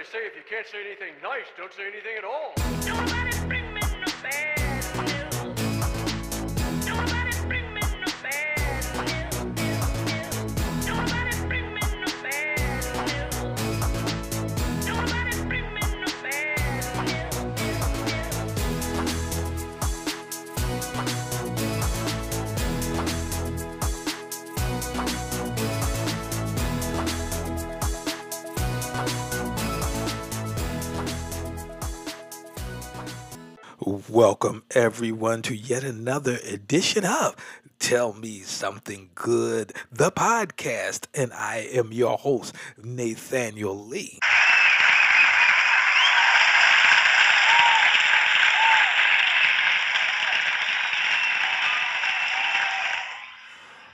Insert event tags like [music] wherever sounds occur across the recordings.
they say if you can't say anything nice, don't say anything at all. Welcome, everyone, to yet another edition of Tell Me Something Good, the podcast. And I am your host, Nathaniel Lee.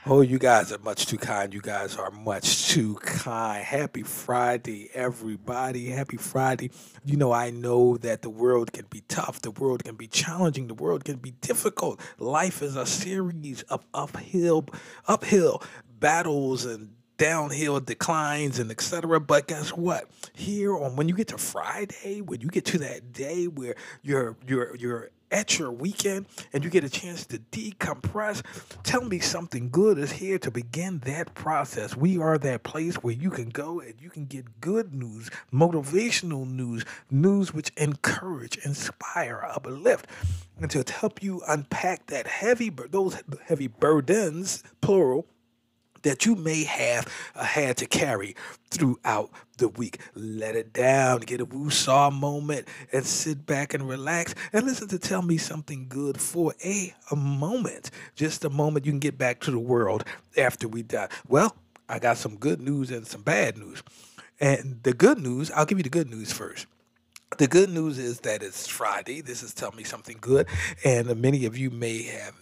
Oh, you guys are much too kind. You guys are much too kind. Happy Friday, everybody. Happy Friday. You know, I know that the world can be tough, the world can be challenging, the world can be difficult. Life is a series of uphill, uphill battles and downhill declines and etc. But guess what? Here on when you get to Friday, when you get to that day where you're you're you're at your weekend and you get a chance to decompress, tell me something good is here to begin that process. We are that place where you can go and you can get good news, motivational news, news which encourage, inspire, uplift, and to help you unpack that heavy, those heavy burdens, plural, that you may have uh, had to carry throughout the week. Let it down, get a woo-saw moment, and sit back and relax and listen to Tell Me Something Good for a, a moment. Just a moment you can get back to the world after we die. Well, I got some good news and some bad news. And the good news, I'll give you the good news first. The good news is that it's Friday. This is Tell Me Something Good. And many of you may have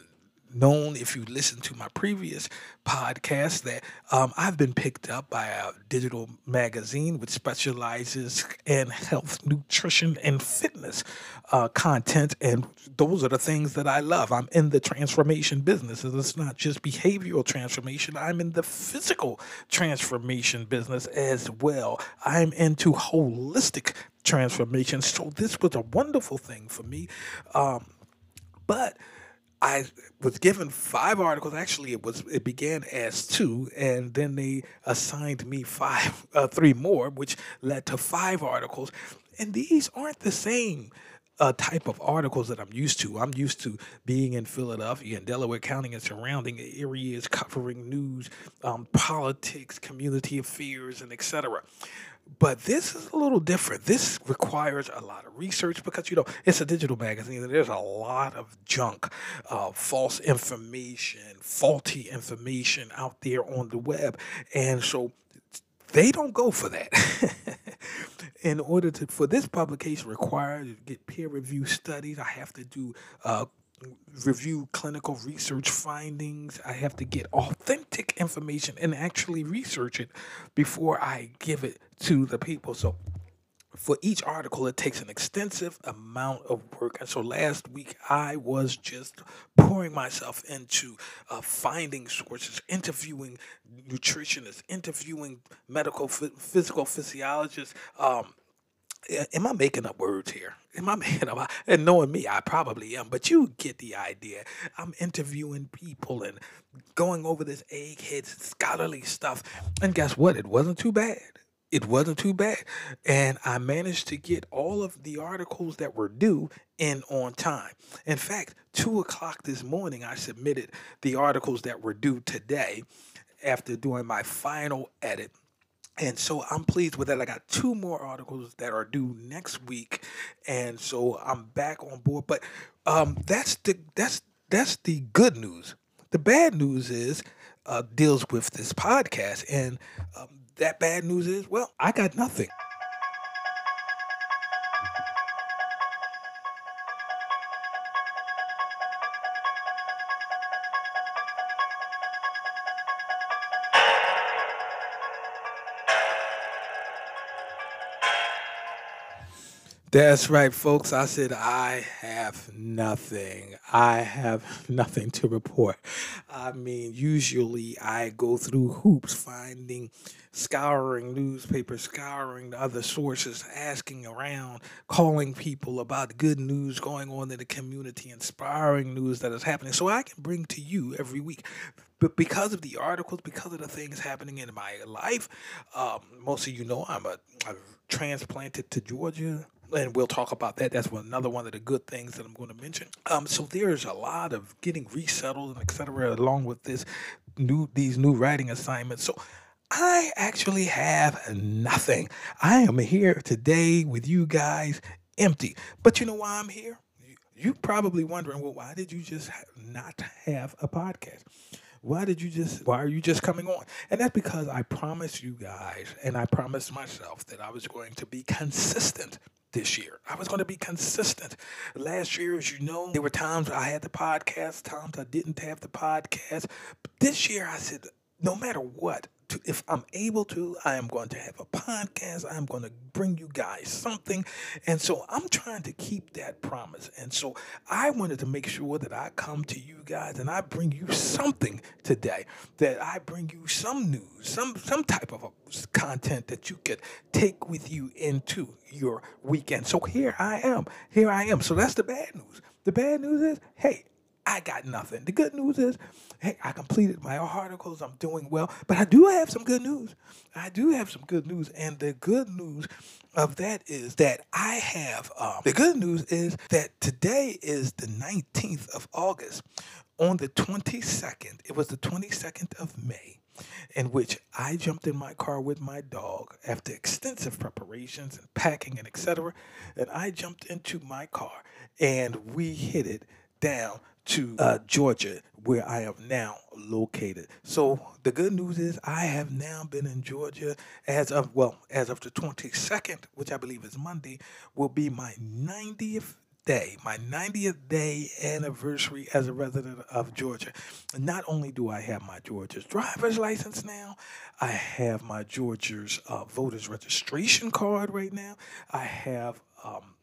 known if you listen to my previous podcast that um, I've been picked up by a digital magazine which specializes in health, nutrition, and fitness uh, content. And those are the things that I love. I'm in the transformation business. and It's not just behavioral transformation, I'm in the physical transformation business as well. I'm into holistic transformation. So this was a wonderful thing for me. Um, but I was given five articles. Actually, it was it began as two, and then they assigned me five, [laughs] uh, three more, which led to five articles. And these aren't the same uh, type of articles that I'm used to. I'm used to being in Philadelphia and Delaware County and surrounding areas, covering news, um, politics, community affairs, and etc. But this is a little different. This requires a lot of research because, you know, it's a digital magazine and there's a lot of junk, uh, false information, faulty information out there on the web. And so they don't go for that. [laughs] In order to, for this publication required to get peer review studies, I have to do uh, review clinical research findings. I have to get authentic information and actually research it before I give it to the people. So for each article, it takes an extensive amount of work. And so last week, I was just pouring myself into uh, finding sources, interviewing nutritionists, interviewing medical, phy- physical physiologists. Um, am I making up words here? Am I [laughs] making up? And knowing me, I probably am, but you get the idea. I'm interviewing people and going over this egghead scholarly stuff. And guess what? It wasn't too bad. It wasn't too bad. And I managed to get all of the articles that were due in on time. In fact, two o'clock this morning, I submitted the articles that were due today after doing my final edit. And so I'm pleased with that. I got two more articles that are due next week, and so I'm back on board. But um, that's the that's that's the good news. The bad news is uh, deals with this podcast, and um, that bad news is well, I got nothing. That's right, folks. I said I have nothing. I have [laughs] nothing to report. I mean, usually I go through hoops finding, scouring newspapers, scouring the other sources, asking around, calling people about good news going on in the community, inspiring news that is happening, so I can bring to you every week. But because of the articles, because of the things happening in my life, um, most of you know I'm a, transplanted to Georgia and we'll talk about that. That's another one of the good things that I'm going to mention. Um, so there's a lot of getting resettled and et cetera along with this new these new writing assignments. So I actually have nothing. I am here today with you guys empty. But you know why I'm here? You- probably wondering, well, why did you just not have a podcast? Why did you just, why are you just coming on? And that's because I promised you guys and I promised myself that I was going to be consistent this year. I was going to be consistent. Last year, as you know, there were times I had the podcast, times I didn't have the podcast. But this year, I said, no matter what, to, if I'm able to, I am going to have a podcast. I'm going to bring you guys something. And so I'm trying to keep that promise. And so I wanted to make sure that I come to you guys and I bring you something today, that I bring you some news, some, some type of a content that you could take with you into your weekend. So here I am. Here I am. So that's the bad news. The bad news is, hey, I got nothing. The good news is, hey, I completed my articles. I'm doing well. But I do have some good news. I do have some good news. And the good news of that is that I have, um, the good news is that today is the 19th of August. On the 22nd, it was the 22nd of May in which I jumped in my car with my dog after extensive preparations and packing and etc. And I jumped into my car and we hit it down to uh, Georgia, where I am now located. So the good news is I have now been in Georgia as of well as of the 22nd, which I believe is Monday, will be my 90th day, my 90th day anniversary as a resident of Georgia. Not only do I have my Georgia's driver's license now, I have my Georgia's uh, voter's registration card right now. I have um,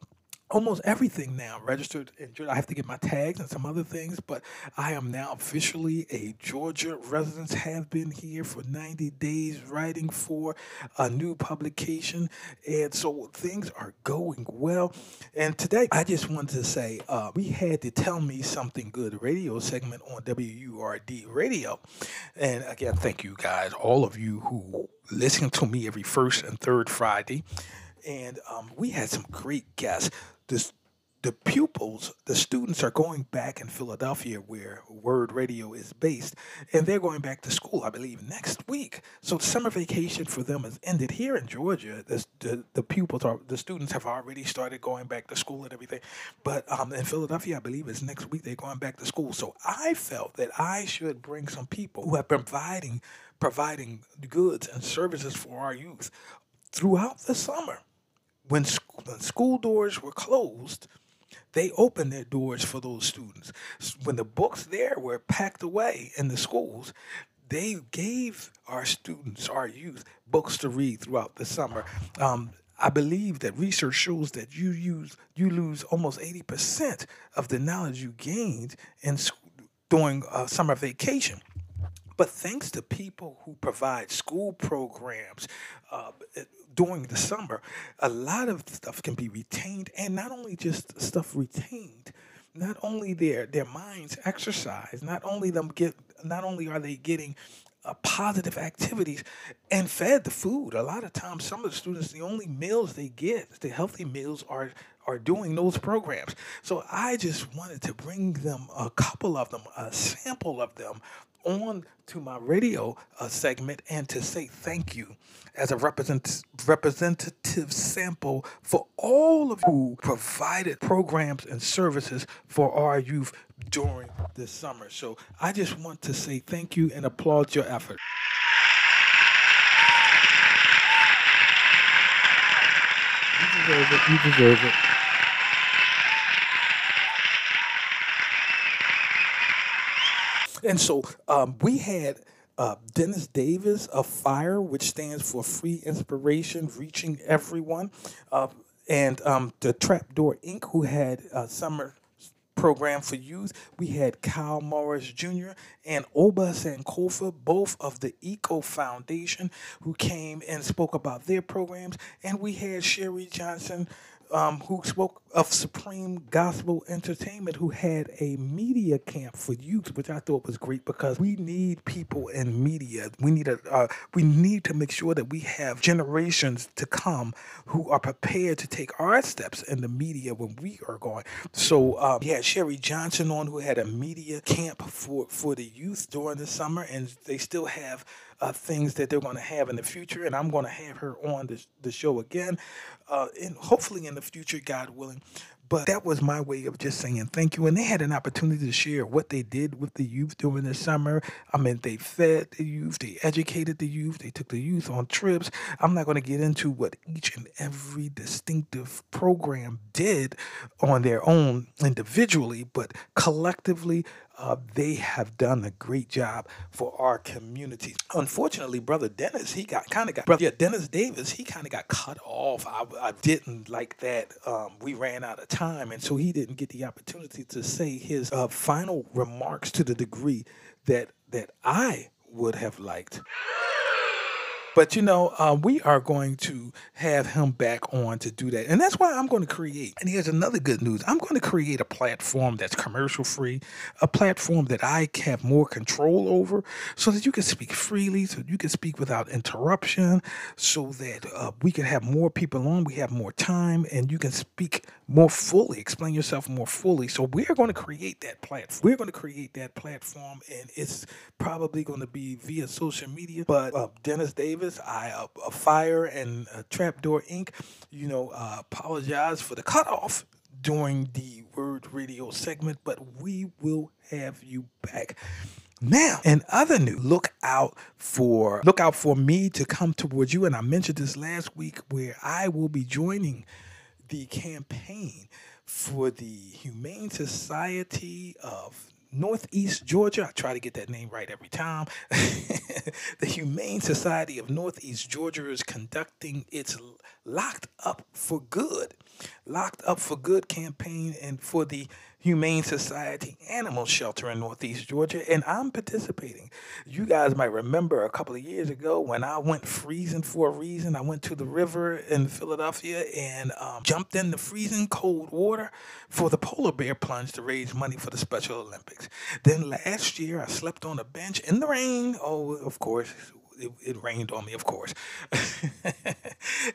almost everything now registered in Georgia. I have to get my tags and some other things, but I am now officially a Georgia resident. Have been here for 90 days writing for a new publication. And so things are going well. And today, I just wanted to say uh, we had the Tell Me Something Good radio segment on WURD radio. And again, thank you guys, all of you who listen to me every first and third Friday and um, we had some great guests. This, the pupils, the students are going back in Philadelphia, where WURD Radio is based, and they're going back to school, I believe, next week. So summer vacation for them has ended here in Georgia. The, the, the pupils are the students have already started going back to school and everything, but um, in Philadelphia, I believe it's next week they're going back to school. So I felt that I should bring some people who have been providing providing goods and services for our youth throughout the summer when, sc- when school doors were closed, they opened their doors for those students. When the books there were packed away in the schools, they gave our students, our youth, books to read throughout the summer. Um, I believe that research shows that you use you lose almost eighty percent of the knowledge you gained in sc- during uh, summer vacation. But thanks to people who provide school programs uh, during the summer, a lot of stuff can be retained, and not only just stuff retained, not only their their minds exercised, not only them get, not only are they getting uh, positive activities and fed the food. A lot of times, some of the students, the only meals they get, the healthy meals, are are doing those programs. So I just wanted to bring them a couple of them, a sample of them, on to my radio uh, segment and to say thank you as a represent, representative sample for all of you who provided programs and services for our youth during this summer. So I just want to say thank you and applaud your effort. You deserve it. You deserve it. And so um, we had uh, Dennis Davis of FIRE, which stands for Free Inspiration, Reaching Everyone. Uh, and um, the Trapdoor Inc., who had a summer program for youth. We had Kyle Morris Jr. and Oba Sankofa, both of the Eco Foundation, who came and spoke about their programs. And we had Sherry Johnson, um, who spoke of Supreme Gospel Entertainment, who had a media camp for youth, which I thought was great because we need people in media. We need a uh, we need to make sure that we have generations to come who are prepared to take our steps in the media when we are going. So um, had Sherry Johnson on, who had a media camp for for the youth during the summer, and they still have uh, things that they're going to have in the future. And I'm going to have her on the, the show again, uh, and hopefully in the future, God willing. But that was my way of just saying thank you. And they had an opportunity to share what they did with the youth during the summer. I mean, they fed the youth, they educated the youth, they took the youth on trips. I'm not going to get into what each and every distinctive program did on their own individually, but collectively, uh, they have done a great job for our community. Unfortunately, brother Dennis, he got kind of got brother yeah, Dennis Davis, he kind of got cut off. I, I didn't like that. Um, we ran out of time, and so he didn't get the opportunity to say his uh, final remarks to the degree that that I would have liked. But you know, uh, we are going to have him back on to do that. And that's why I'm going to create. And here's another good news I'm going to create a platform that's commercial free, a platform that I have more control over so that you can speak freely, so you can speak without interruption, so that uh, we can have more people on, we have more time, and you can speak more fully, explain yourself more fully. So we're going to create that platform. We're going to create that platform, and it's probably going to be via social media. But uh, Dennis Davis, I uh, Fire and uh, Trapdoor Inc. You know, uh, apologize for the cutoff during the WURD Radio segment, but we will have you back. Now, in other news, look out for look out for me to come towards you. And I mentioned this last week where I will be joining the campaign for the Humane Society of Northeast Georgia. I try to get that name right every time. [laughs] the Humane Society of Northeast Georgia is conducting its Locked Up for Good, Locked Up for Good campaign and for the Humane Society Animal Shelter in Northeast Georgia, and I'm participating. You guys might remember a couple of years ago when I went freezing for a reason. I went to the river in Philadelphia and um, jumped in the freezing cold water for the polar bear plunge to raise money for the Special Olympics. Then last year, I slept on a bench in the rain. Oh, of course, it, it, rained on me, of course. [laughs]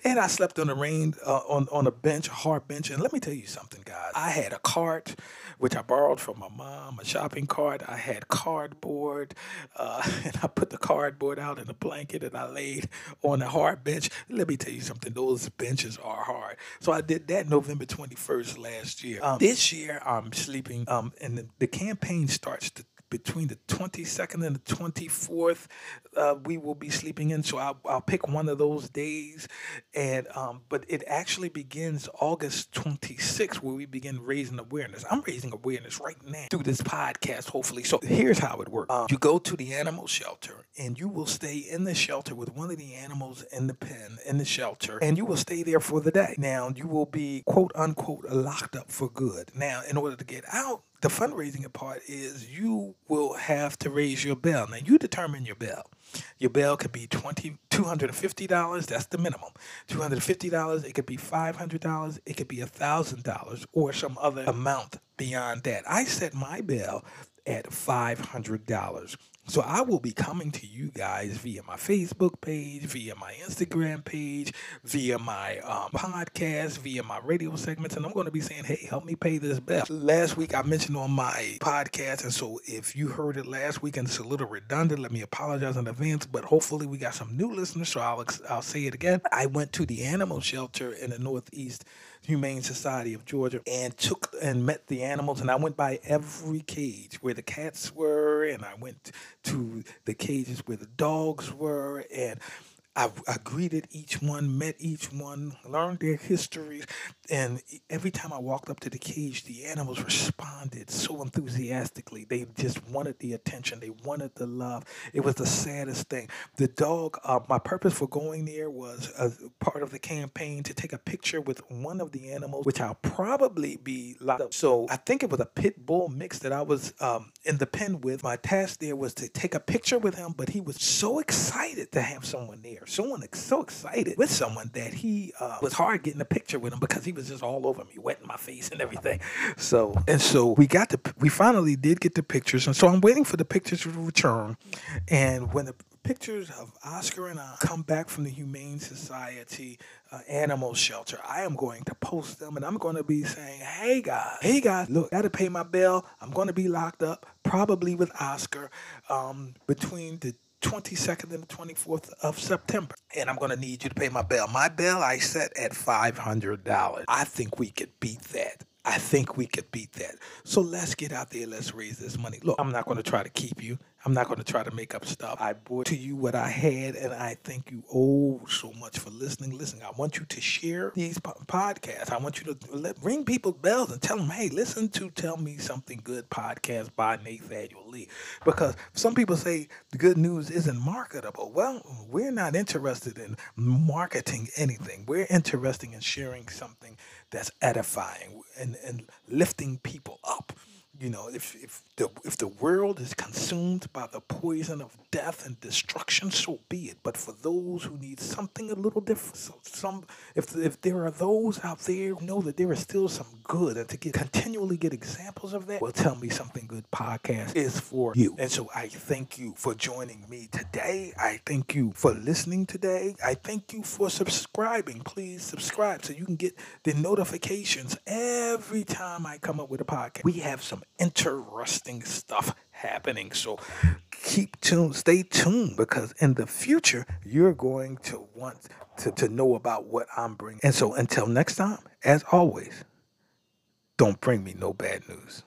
and I slept on the rain uh, on on a bench, a hard bench. And let me tell you something, guys. I had a cart, which I borrowed from my mom, a shopping cart. I had cardboard, uh, [laughs] and I put the cardboard out in a blanket, and I laid on a hard bench. Let me tell you something. Those benches are hard. So I did that November twenty first last year. Um, this year I'm sleeping. Um, and the, the campaign starts to between the 22nd and the 24th uh, we will be sleeping in. So I'll, I'll pick one of those days. And um, but it actually begins august 26th where we begin raising awareness. I'm raising awareness right now through this podcast hopefully. So here's how it works. Um, you go to the animal shelter and you will stay in the shelter with one of the animals in the pen in the shelter and you will stay there for the day. Now you will be quote unquote locked up for good. Now in order to get out the fundraising part is you will have to raise your bail. Now you determine your bail. Your bail could be twenty two hundred and fifty dollars. That's the minimum. Two hundred and fifty dollars. It could be five hundred dollars. It could be a thousand dollars or some other amount beyond that. I set my bail at five hundred dollars. So I will be coming to you guys via my Facebook page, via my Instagram page, via my um, podcast, via my radio segments, and I'm going to be saying, "Hey, help me pay this bill." Last week I mentioned on my podcast, and so if you heard it last week and it's a little redundant, let me apologize in advance. But hopefully we got some new listeners, so I'll I'll say it again. I went to the animal shelter in the Northeast Humane Society of Georgia and took and met the animals. And I went by every cage where the cats were, and I went to the cages where the dogs were, and I, I greeted each one, met each one, learned their histories, And every time I walked up to the cage, the animals responded so enthusiastically. They just wanted the attention. They wanted the love. It was the saddest thing. The dog. Uh, my purpose for going there was part of the campaign to take a picture with one of the animals, which I'll probably be locked up. So I think it was a pit bull mix that I was um, in the pen with. My task there was to take a picture with him, but he was so excited to have someone there. Someone so excited with someone that he uh, was hard getting a picture with him because he was just all over me, wetting my face and everything. So and so we got the we finally did get the pictures, and so I'm waiting for the pictures to return. And when the pictures of Oscar and I come back from the Humane Society uh, Animal Shelter, I am going to post them and I'm going to be saying, hey guys, hey guys, look, I got to pay my bill. I'm going to be locked up, probably with Oscar, um, between the 22nd and the 24th of September. And I'm going to need you to pay my bill. My bill I set at $500. I think we could beat that. I think we could beat that. So let's get out there. Let's raise this money. Look, I'm not going to try to keep you. I'm not going to try to make up stuff. I brought to you what I had, and I thank you oh so much for listening. Listen, I want you to share these po- podcasts. I want you to let, ring people bells and tell them, hey, listen to Tell Me Something Good podcast by Nathaniel Lee. Because some people say the good news isn't marketable. Well, we're not interested in marketing anything. We're interested in sharing something that's edifying and, and lifting people up. You know, if, if the if the world is consumed by the poison of death and destruction, so be it. But for those who need something a little different, so some if if there are those out there who know that there is still some good, and to get continually get examples of that, well, tell me something good podcast is for you. And so I thank you for joining me today. I thank you for listening today. I thank you for subscribing. Please subscribe so you can get the notifications every time I come up with a podcast. We have some interesting stuff happening. So keep tuned, stay tuned, because in the future, you're going to want to, to know about what I'm bringing. And so until next time, as always, don't bring me no bad news.